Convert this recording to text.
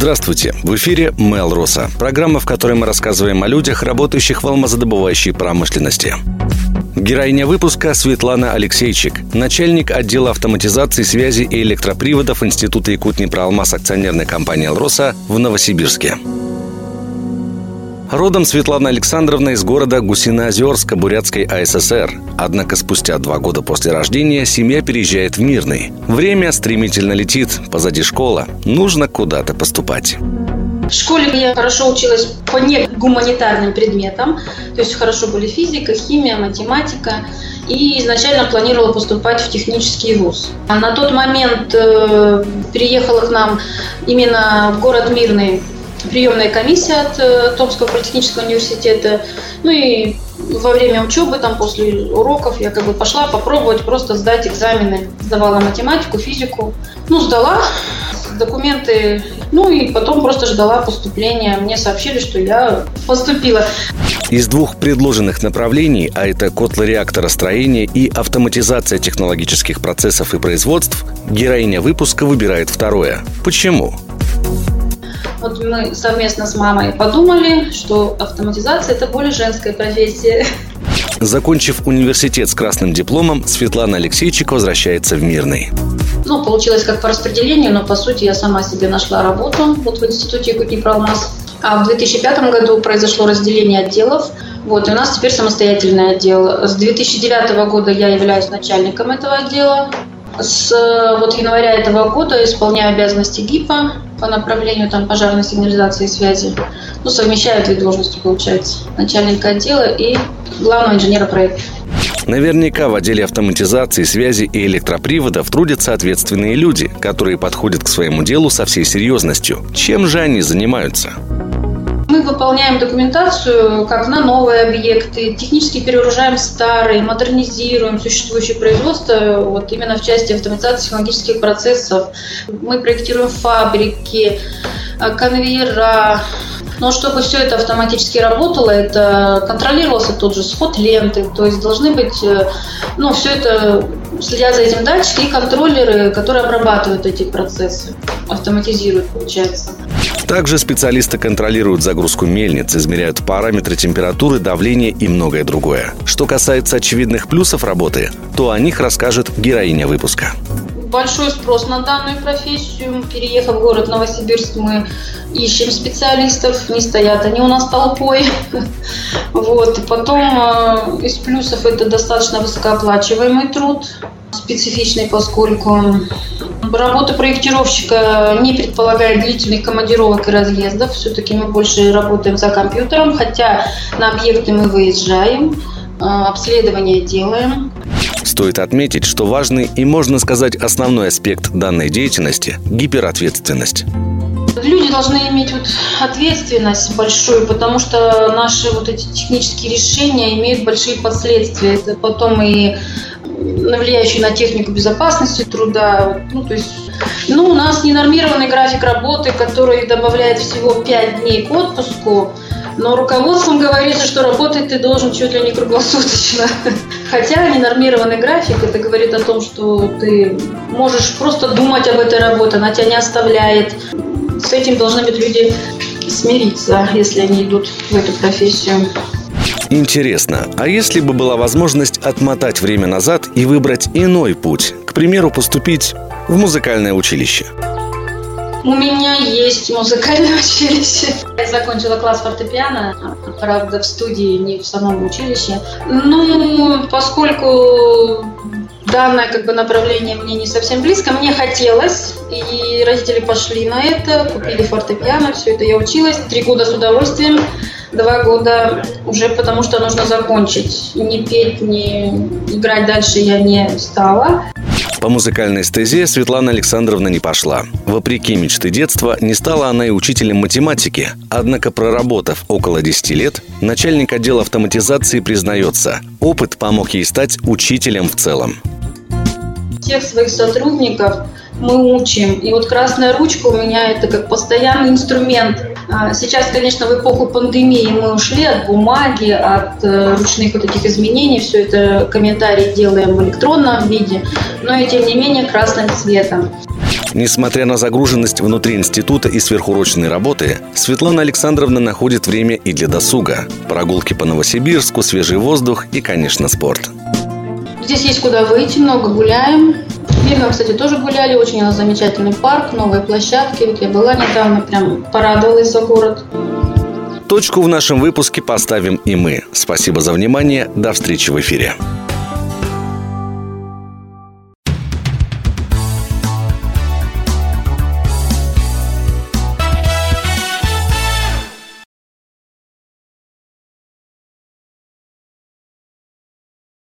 Здравствуйте! В эфире Мел Роса. Программа, в которой мы рассказываем о людях, работающих в алмазодобывающей промышленности. Героиня выпуска Светлана Алексейчик, начальник отдела автоматизации связи и электроприводов Института Якутни Проалмаз акционерной компании «Алроса» в Новосибирске. Родом Светлана Александровна из города Гусиноозерска Бурятской АССР. Однако спустя два года после рождения семья переезжает в Мирный. Время стремительно летит, позади школа. Нужно куда-то поступать. В школе я хорошо училась по не гуманитарным предметам, то есть хорошо были физика, химия, математика. И изначально планировала поступать в технический вуз. А на тот момент э, переехала к нам именно в город Мирный приемная комиссия от э, Томского политехнического университета. Ну и во время учебы, там после уроков, я как бы пошла попробовать просто сдать экзамены. Сдавала математику, физику. Ну, сдала документы, ну и потом просто ждала поступления. Мне сообщили, что я поступила. Из двух предложенных направлений, а это котлореакторостроение и автоматизация технологических процессов и производств, героиня выпуска выбирает второе. Почему? Вот мы совместно с мамой подумали, что автоматизация – это более женская профессия. Закончив университет с красным дипломом, Светлана Алексейчик возвращается в Мирный. Ну, получилось как по распределению, но по сути я сама себе нашла работу вот в институте Якутни-Проалмаз. А в 2005 году произошло разделение отделов. Вот, и у нас теперь самостоятельный отдел. С 2009 года я являюсь начальником этого отдела. С вот января этого года исполняю обязанности ГИПа по направлению там, пожарной сигнализации и связи. Ну, совмещаю две должности, получается. Начальника отдела и главного инженера проекта. Наверняка в отделе автоматизации, связи и электроприводов трудятся ответственные люди, которые подходят к своему делу со всей серьезностью. Чем же они занимаются? Выполняем документацию как на новые объекты, технически перегружаем старые, модернизируем существующее производство вот именно в части автоматизации технологических процессов. Мы проектируем фабрики, э, конвейера, но чтобы все это автоматически работало, это контролировался тот же сход ленты, то есть должны быть, э, ну, все это следят за этим датчики и контроллеры, которые обрабатывают эти процессы, автоматизируют, получается. Также специалисты контролируют загрузку мельниц, измеряют параметры температуры, давления и многое другое. Что касается очевидных плюсов работы, то о них расскажет героиня выпуска большой спрос на данную профессию. Переехав в город Новосибирск, мы ищем специалистов, не стоят они у нас толпой. Вот. Потом э, из плюсов это достаточно высокооплачиваемый труд, специфичный, поскольку работа проектировщика не предполагает длительных командировок и разъездов. Все-таки мы больше работаем за компьютером, хотя на объекты мы выезжаем, э, обследование делаем. Стоит отметить, что важный и, можно сказать, основной аспект данной деятельности – гиперответственность. Люди должны иметь вот ответственность большую, потому что наши вот эти технические решения имеют большие последствия. Это потом и влияющие на технику безопасности труда. Ну, то есть, ну, у нас ненормированный график работы, который добавляет всего 5 дней к отпуску. Но руководством говорится, что работать ты должен чуть ли не круглосуточно. Хотя ненормированный график, это говорит о том, что ты можешь просто думать об этой работе, она тебя не оставляет. С этим должны быть люди смириться, если они идут в эту профессию. Интересно, а если бы была возможность отмотать время назад и выбрать иной путь, к примеру, поступить в музыкальное училище? У меня есть музыкальное училище. Я закончила класс фортепиано, правда, в студии, не в самом училище. Ну, поскольку данное как бы направление мне не совсем близко, мне хотелось, и родители пошли на это, купили фортепиано, все это я училась, три года с удовольствием, два года уже потому что нужно закончить. Не петь, не играть дальше я не стала. По музыкальной стезе Светлана Александровна не пошла. Вопреки мечты детства, не стала она и учителем математики. Однако, проработав около 10 лет, начальник отдела автоматизации признается, опыт помог ей стать учителем в целом. Всех своих сотрудников мы учим. И вот красная ручка у меня это как постоянный инструмент сейчас, конечно, в эпоху пандемии мы ушли от бумаги, от э, ручных вот этих изменений. Все это комментарии делаем в электронном виде, но и тем не менее красным цветом. Несмотря на загруженность внутри института и сверхурочной работы, Светлана Александровна находит время и для досуга. Прогулки по Новосибирску, свежий воздух и, конечно, спорт. Здесь есть куда выйти, много гуляем. Мирном, кстати, тоже гуляли. Очень у нас замечательный парк, новые площадки. Вот я была недавно, прям порадовалась за город. Точку в нашем выпуске поставим и мы. Спасибо за внимание. До встречи в эфире.